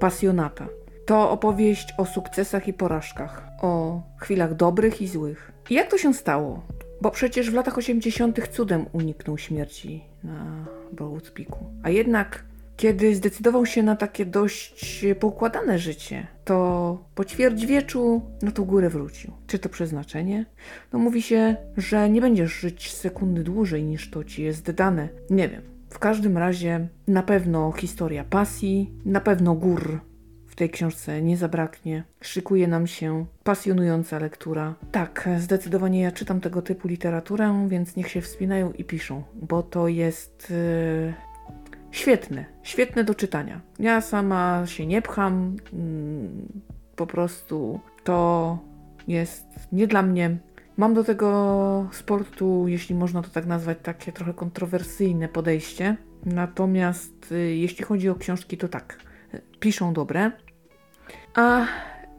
pasjonata. To opowieść o sukcesach i porażkach, o chwilach dobrych i złych. I jak to się stało? Bo przecież w latach 80. cudem uniknął śmierci na Broadpeaku. A jednak, kiedy zdecydował się na takie dość poukładane życie, to po ćwierćwieczu na tą górę wrócił. Czy to przeznaczenie? No mówi się, że nie będziesz żyć sekundy dłużej niż to ci jest dane. Nie wiem. W każdym razie na pewno historia pasji, na pewno gór tej książce nie zabraknie. Szykuje nam się pasjonująca lektura. Tak, zdecydowanie ja czytam tego typu literaturę, więc niech się wspinają i piszą, bo to jest yy, świetne, świetne do czytania. Ja sama się nie pcham, yy, po prostu to jest nie dla mnie. Mam do tego sportu, jeśli można to tak nazwać, takie trochę kontrowersyjne podejście. Natomiast yy, jeśli chodzi o książki, to tak, piszą dobre, a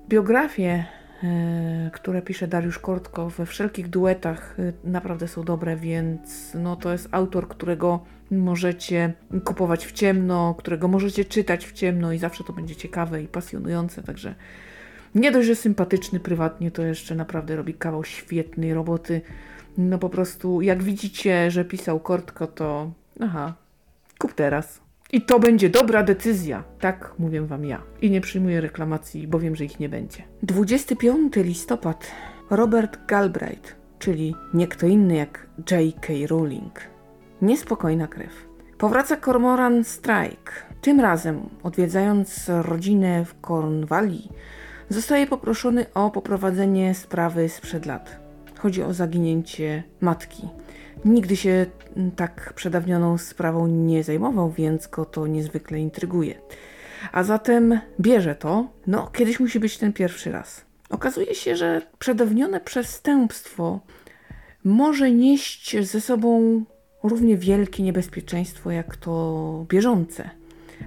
biografię e, które pisze Dariusz Kortko we wszelkich duetach e, naprawdę są dobre, więc no, to jest autor, którego możecie kupować w ciemno, którego możecie czytać w ciemno i zawsze to będzie ciekawe i pasjonujące, także nie dość, że sympatyczny prywatnie, to jeszcze naprawdę robi kawał świetnej roboty. No po prostu, jak widzicie, że pisał Kortko, to aha, kup teraz. I to będzie dobra decyzja, tak mówię wam ja. I nie przyjmuję reklamacji, bo wiem, że ich nie będzie. 25 listopad. Robert Galbraith, czyli nie kto inny jak J.K. Rowling. Niespokojna krew. Powraca Cormoran Strike. Tym razem, odwiedzając rodzinę w Cornwalli, zostaje poproszony o poprowadzenie sprawy sprzed lat. Chodzi o zaginięcie matki. Nigdy się tak przedawnioną sprawą nie zajmował, więc go to niezwykle intryguje. A zatem bierze to, no kiedyś musi być ten pierwszy raz. Okazuje się, że przedawnione przestępstwo może nieść ze sobą równie wielkie niebezpieczeństwo jak to bieżące.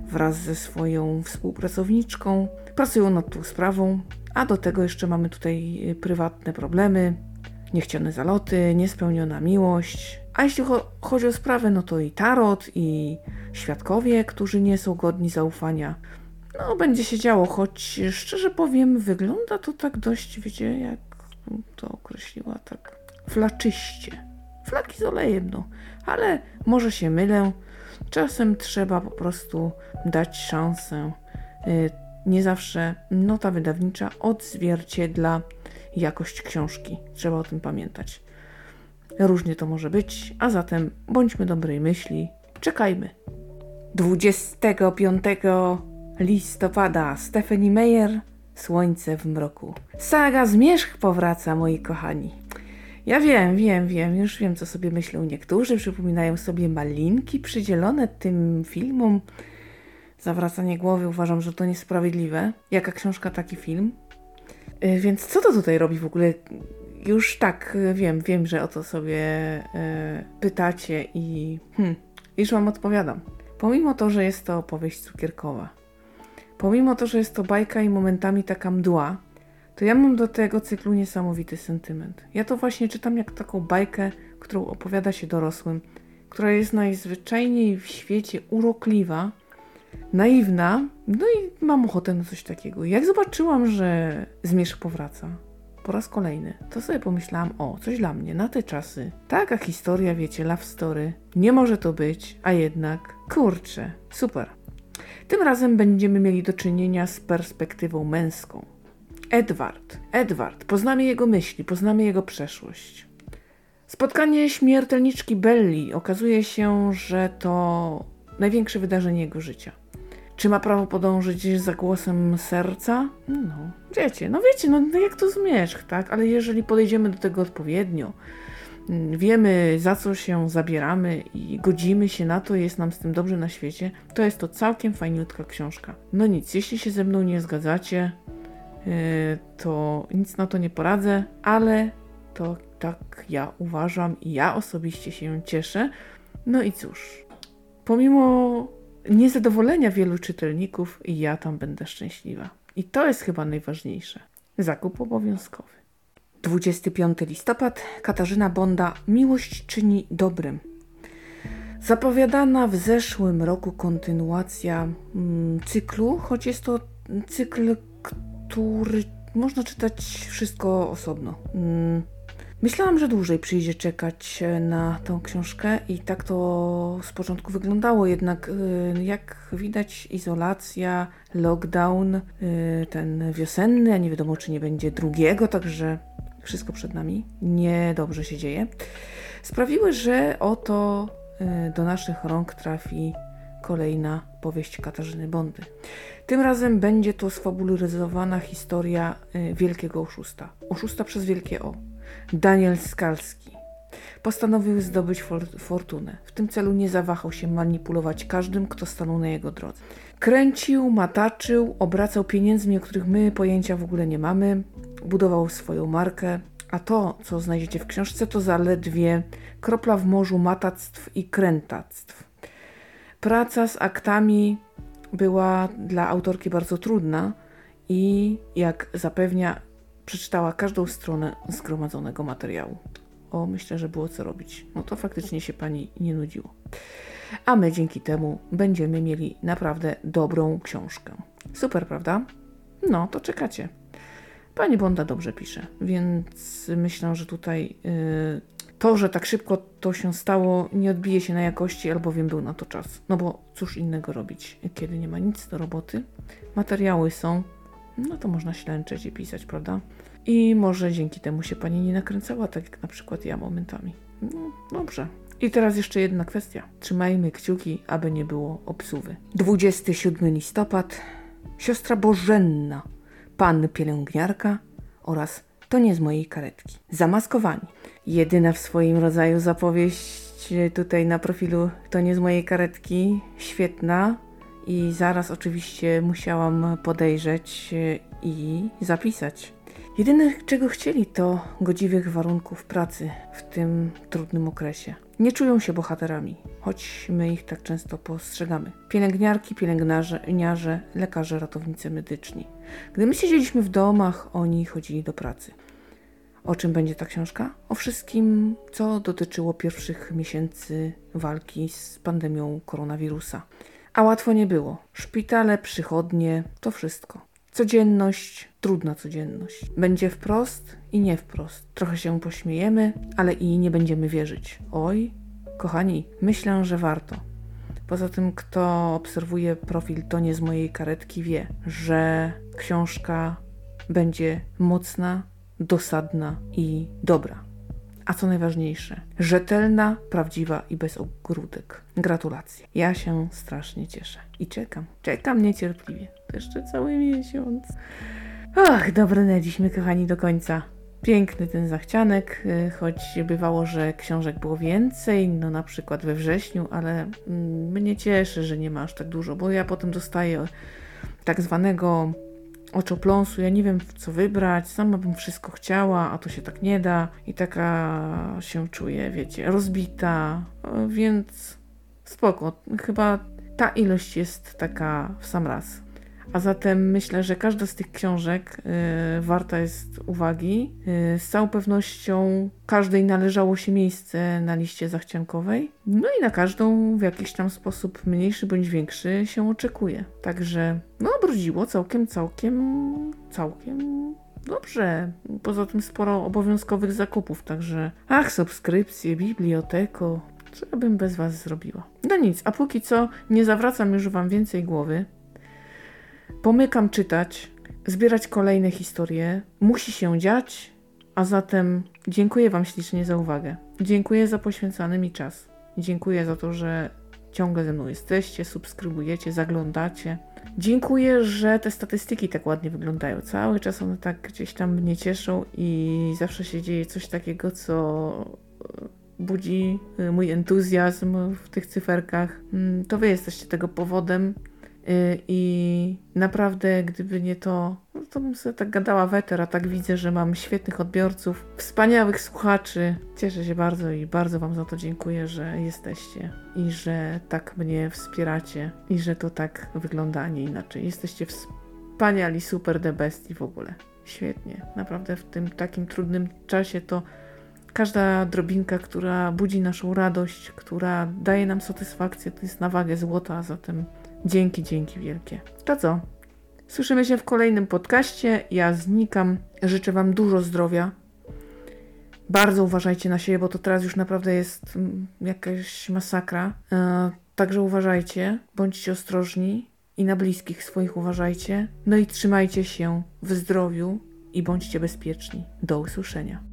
Wraz ze swoją współpracowniczką pracują nad tą sprawą, a do tego jeszcze mamy tutaj prywatne problemy, niechciane zaloty, niespełniona miłość. A jeśli cho chodzi o sprawę, no to i tarot, i świadkowie, którzy nie są godni zaufania. No, będzie się działo, choć szczerze powiem, wygląda to tak dość, wiecie, jak to określiła, tak flaczyście. Flaki z olejem, no, ale może się mylę. Czasem trzeba po prostu dać szansę. Y, nie zawsze nota wydawnicza odzwierciedla jakość książki. Trzeba o tym pamiętać. Różnie to może być, a zatem bądźmy dobrej myśli. Czekajmy. 25 listopada Stephanie Meyer Słońce w mroku. Saga Zmierzch powraca, moi kochani. Ja wiem, wiem, wiem, już wiem, co sobie myślą niektórzy. Przypominają sobie malinki przydzielone tym filmom. Zawracanie głowy uważam, że to niesprawiedliwe. Jaka książka, taki film. Y, więc co to tutaj robi w ogóle? Już tak y, wiem, wiem, że o to sobie y, pytacie i hmm, już wam odpowiadam. Pomimo to, że jest to opowieść cukierkowa, pomimo to, że jest to bajka i momentami taka mdła, to ja mam do tego cyklu niesamowity sentyment. Ja to właśnie czytam jak taką bajkę, którą opowiada się dorosłym, która jest najzwyczajniej w świecie urokliwa, naiwna, no i mam ochotę na coś takiego. Jak zobaczyłam, że Zmierzch powraca po raz kolejny, to sobie pomyślałam, o, coś dla mnie, na te czasy. Taka historia, wiecie, love story. Nie może to być, a jednak, kurczę, super. Tym razem będziemy mieli do czynienia z perspektywą męską. Edward. Edward. Poznamy jego myśli, poznamy jego przeszłość. Spotkanie śmiertelniczki Belli okazuje się, że to największe wydarzenie jego życia. Czy ma prawo podążyć za głosem serca? No, wiecie, no wiecie, no, no jak to zmierzch, tak? Ale jeżeli podejdziemy do tego odpowiednio, mm, wiemy za co się zabieramy i godzimy się na to, jest nam z tym dobrze na świecie, to jest to całkiem fajniutka książka. No nic, jeśli się ze mną nie zgadzacie, yy, to nic na to nie poradzę, ale to tak ja uważam i ja osobiście się cieszę. No i cóż, pomimo niezadowolenia wielu czytelników i ja tam będę szczęśliwa. I to jest chyba najważniejsze. Zakup obowiązkowy. 25 listopad. Katarzyna Bonda. Miłość czyni dobrym. Zapowiadana w zeszłym roku kontynuacja mm, cyklu, choć jest to cykl, który można czytać wszystko osobno. Mm, Myślałam, że dłużej przyjdzie czekać e, na tą książkę i tak to z początku wyglądało, jednak e, jak widać izolacja, lockdown, e, ten wiosenny, a nie wiadomo czy nie będzie drugiego, także wszystko przed nami, niedobrze się dzieje, sprawiły, że oto do naszych rąk trafi kolejna powieść Katarzyny Bondy. Tym razem będzie to sfabularyzowana historia wielkiego oszusta. Oszusta przez wielkie O Daniel Skalski postanowił zdobyć for fortunę. W tym celu nie zawahał się manipulować każdym, kto stanął na jego drodze. Kręcił, mataczył, obracał pieniędzmi, o których my pojęcia w ogóle nie mamy, budował swoją markę, a to, co znajdziecie w książce, to zaledwie kropla w morzu matactw i krętactw. Praca z aktami była dla autorki bardzo trudna i, jak zapewnia przeczytała każdą stronę zgromadzonego materiału. O, myślę, że było co robić. No to faktycznie się pani nie nudziło. A my dzięki temu będziemy mieli naprawdę dobrą książkę. Super, prawda? No, to czekacie. Pani Bonda dobrze pisze, więc myślę, że tutaj yy, to, że tak szybko to się stało, nie odbije się na jakości, albowiem był na to czas. No bo cóż innego robić, kiedy nie ma nic do roboty. Materiały są, no to można ślęczeć i pisać, prawda? I może dzięki temu się pani nie nakręcała, tak jak na przykład ja momentami. No, dobrze. I teraz jeszcze jedna kwestia. Trzymajmy kciuki, aby nie było obsuwy. 27 listopad. Siostra Bożenna, pan pielęgniarka oraz to nie z mojej karetki. Zamaskowani. Jedyna w swoim rodzaju zapowieść tutaj na profilu to nie z mojej karetki. Świetna. I zaraz oczywiście musiałam podejrzeć i zapisać. Jedyne, czego chcieli, to godziwych warunków pracy w tym trudnym okresie. Nie czują się bohaterami, choć my ich tak często postrzegamy. Pielęgniarki, pielęgniarze, lekarze, ratownicy medyczni. Gdy my siedzieliśmy w domach, oni chodzili do pracy. O czym będzie ta książka? O wszystkim, co dotyczyło pierwszych miesięcy walki z pandemią koronawirusa. A łatwo nie było. Szpitale, przychodnie, to wszystko. Codzienność, trudna codzienność. Będzie wprost i nie wprost. Trochę się pośmiejemy, ale i nie będziemy wierzyć. Oj, kochani, myślę, że warto. Poza tym, kto obserwuje profil To nie z mojej karetki, wie, że książka będzie mocna, dosadna i dobra. A co najważniejsze, rzetelna, prawdziwa i bez ogródek. Gratulacje. Ja się strasznie cieszę i czekam. Czekam niecierpliwie. To jeszcze cały miesiąc. Ach, dobre na dziś, my kochani, do końca. Piękny ten zachcianek, y, choć bywało, że książek było więcej, no na przykład we wrześniu, ale mm, mnie cieszy, że nie ma aż tak dużo, bo ja potem dostaję tak zwanego oczopląsu, ja nie wiem co wybrać, sama bym wszystko chciała, a to się tak nie da. I taka się czuję, wiecie, rozbita, więc spoko, chyba ta ilość jest taka w sam raz. A zatem myślę, że każda z tych książek y, warta jest uwagi. Y, z całą pewnością każdej należało się miejsce na liście zachciankowej. No i na każdą w jakiś tam sposób mniejszy bądź większy się oczekuje. Także no brudziło całkiem, całkiem, całkiem dobrze. Poza tym sporo obowiązkowych zakupów, także ach, subskrypcje, biblioteko, co ja bym bez Was zrobiła? No nic, a póki co nie zawracam już Wam więcej głowy. Pomykam czytać, zbierać kolejne historie. Musi się dziać, a zatem dziękuję Wam ślicznie za uwagę. Dziękuję za poświęcony mi czas. Dziękuję za to, że ciągle ze mną jesteście, subskrybujecie, zaglądacie. Dziękuję, że te statystyki tak ładnie wyglądają. Cały czas one tak gdzieś tam mnie cieszą i zawsze się dzieje coś takiego, co budzi y, mój entuzjazm w tych cyferkach. Mm, to wy jesteście tego powodem. Y, I naprawdę, gdyby nie to, no to bym sobie tak gadała weter, a tak widzę, że mam świetnych odbiorców, wspaniałych słuchaczy. Cieszę się bardzo i bardzo Wam za to dziękuję, że jesteście i że tak mnie wspieracie i że to tak wygląda, a nie inaczej. Jesteście wspaniali, super the best i w ogóle. Świetnie. Naprawdę w tym takim trudnym czasie to każda drobinka, która budzi naszą radość, która daje nam satysfakcję, to jest na wagę złota, zatem Dzięki, dzięki wielkie. To co? Słyszymy się w kolejnym podcaście. Ja znikam. Życzę Wam dużo zdrowia. Bardzo uważajcie na siebie, bo to teraz już naprawdę jest mm, jakaś masakra. E, także uważajcie, bądźcie ostrożni i na bliskich swoich uważajcie. No i trzymajcie się w zdrowiu i bądźcie bezpieczni. Do usłyszenia.